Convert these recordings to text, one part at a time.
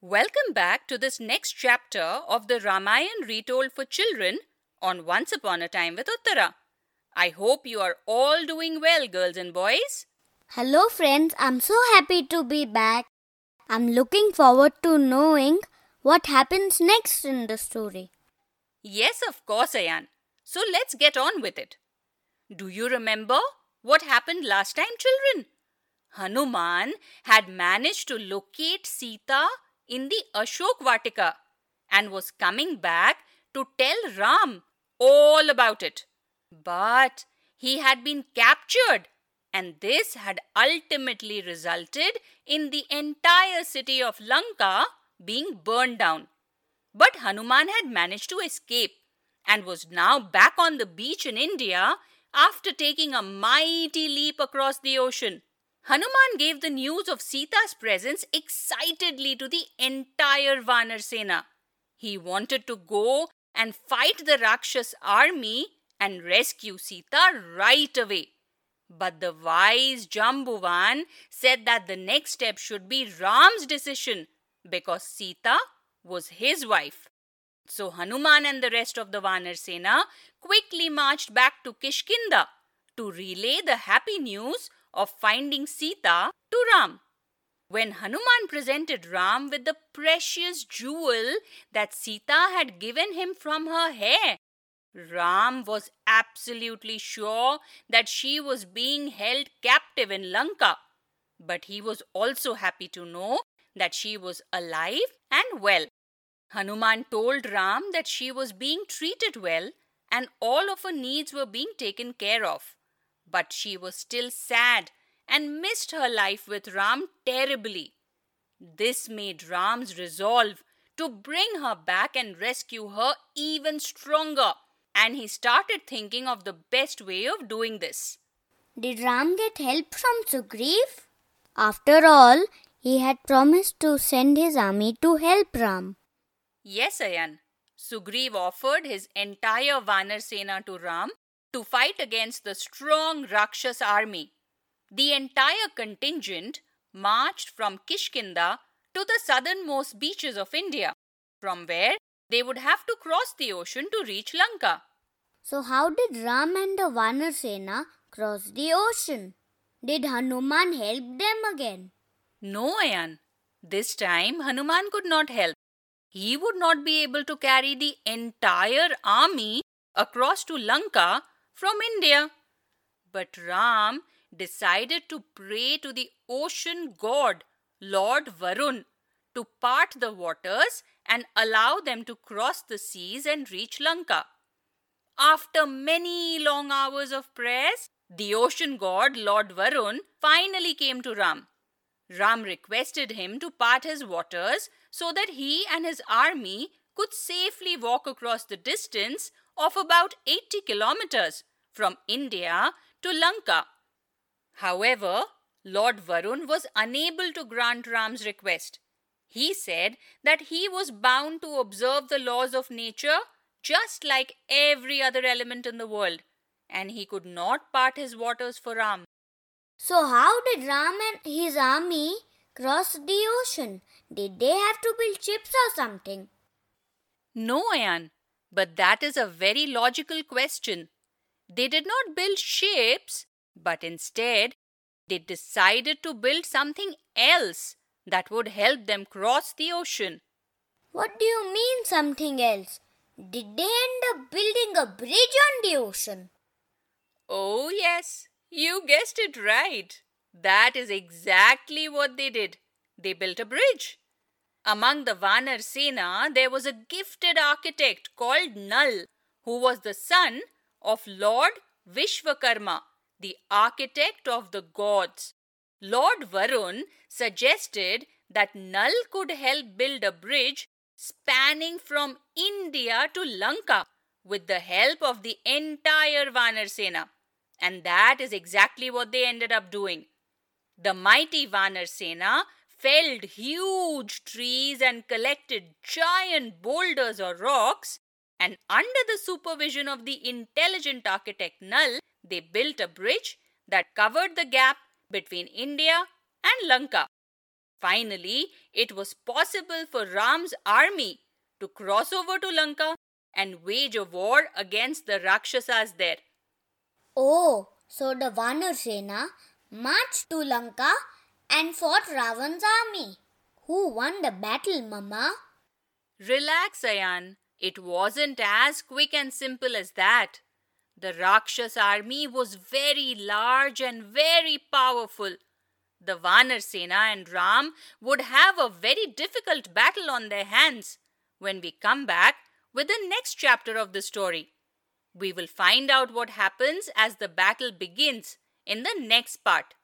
Welcome back to this next chapter of the Ramayan retold for children on Once Upon a Time with Uttara. I hope you are all doing well, girls and boys. Hello, friends. I'm so happy to be back. I'm looking forward to knowing what happens next in the story. Yes, of course, Ayan. So let's get on with it. Do you remember what happened last time, children? Hanuman had managed to locate Sita in the Ashok Vatika and was coming back to tell Ram all about it. But he had been captured, and this had ultimately resulted in the entire city of Lanka being burned down. But Hanuman had managed to escape and was now back on the beach in India after taking a mighty leap across the ocean. Hanuman gave the news of Sita's presence excitedly to the entire Vanar Sena. He wanted to go and fight the Rakshas army and rescue Sita right away. But the wise Jambuvan said that the next step should be Ram's decision because Sita was his wife. So Hanuman and the rest of the Vanar Sena quickly marched back to Kishkinda to relay the happy news of finding Sita to Ram. When Hanuman presented Ram with the precious jewel that Sita had given him from her hair, Ram was absolutely sure that she was being held captive in Lanka. But he was also happy to know that she was alive and well. Hanuman told Ram that she was being treated well and all of her needs were being taken care of. But she was still sad and missed her life with Ram terribly. This made Ram's resolve to bring her back and rescue her even stronger, and he started thinking of the best way of doing this. Did Ram get help from Sugriv? After all, he had promised to send his army to help Ram. Yes, Ayan. Sugriv offered his entire Vanar Sena to Ram to fight against the strong Rakshas army. The entire contingent marched from Kishkinda to the southernmost beaches of India, from where they would have to cross the ocean to reach Lanka. So, how did Ram and the Vanar Sena cross the ocean? Did Hanuman help them again? No, Ayan. This time Hanuman could not help. He would not be able to carry the entire army across to Lanka from India. But Ram decided to pray to the ocean god, Lord Varun, to part the waters and allow them to cross the seas and reach Lanka. After many long hours of prayers, the ocean god, Lord Varun, finally came to Ram. Ram requested him to part his waters so that he and his army could safely walk across the distance of about 80 kilometers from India to Lanka. However, Lord Varun was unable to grant Ram's request. He said that he was bound to observe the laws of nature just like every other element in the world, and he could not part his waters for Ram. So, how did Ram and his army cross the ocean? Did they have to build ships or something? No, Ayan, but that is a very logical question. They did not build ships, but instead they decided to build something else that would help them cross the ocean. What do you mean, something else? Did they end up building a bridge on the ocean? Oh, yes, you guessed it right. That is exactly what they did. They built a bridge. Among the Vanar Sena, there was a gifted architect called Nal, who was the son of Lord Vishwakarma, the architect of the gods. Lord Varun suggested that Nal could help build a bridge spanning from India to Lanka with the help of the entire Vanar Sena. And that is exactly what they ended up doing. The mighty Vanar Sena felled huge trees and collected giant boulders or rocks, and under the supervision of the intelligent architect Nal, they built a bridge that covered the gap between India and Lanka. Finally, it was possible for Ram's army to cross over to Lanka and wage a war against the Rakshasas there. Oh, so the Vanar Sena marched to Lanka and fought Ravan's army. Who won the battle, Mama? Relax, Ayan. It wasn't as quick and simple as that. The Rakshas army was very large and very powerful. The Vanar Sena and Ram would have a very difficult battle on their hands when we come back with the next chapter of the story. We will find out what happens as the battle begins in the next part.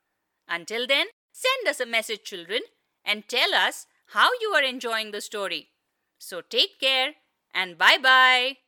Until then, send us a message, children, and tell us how you are enjoying the story. So take care and bye bye.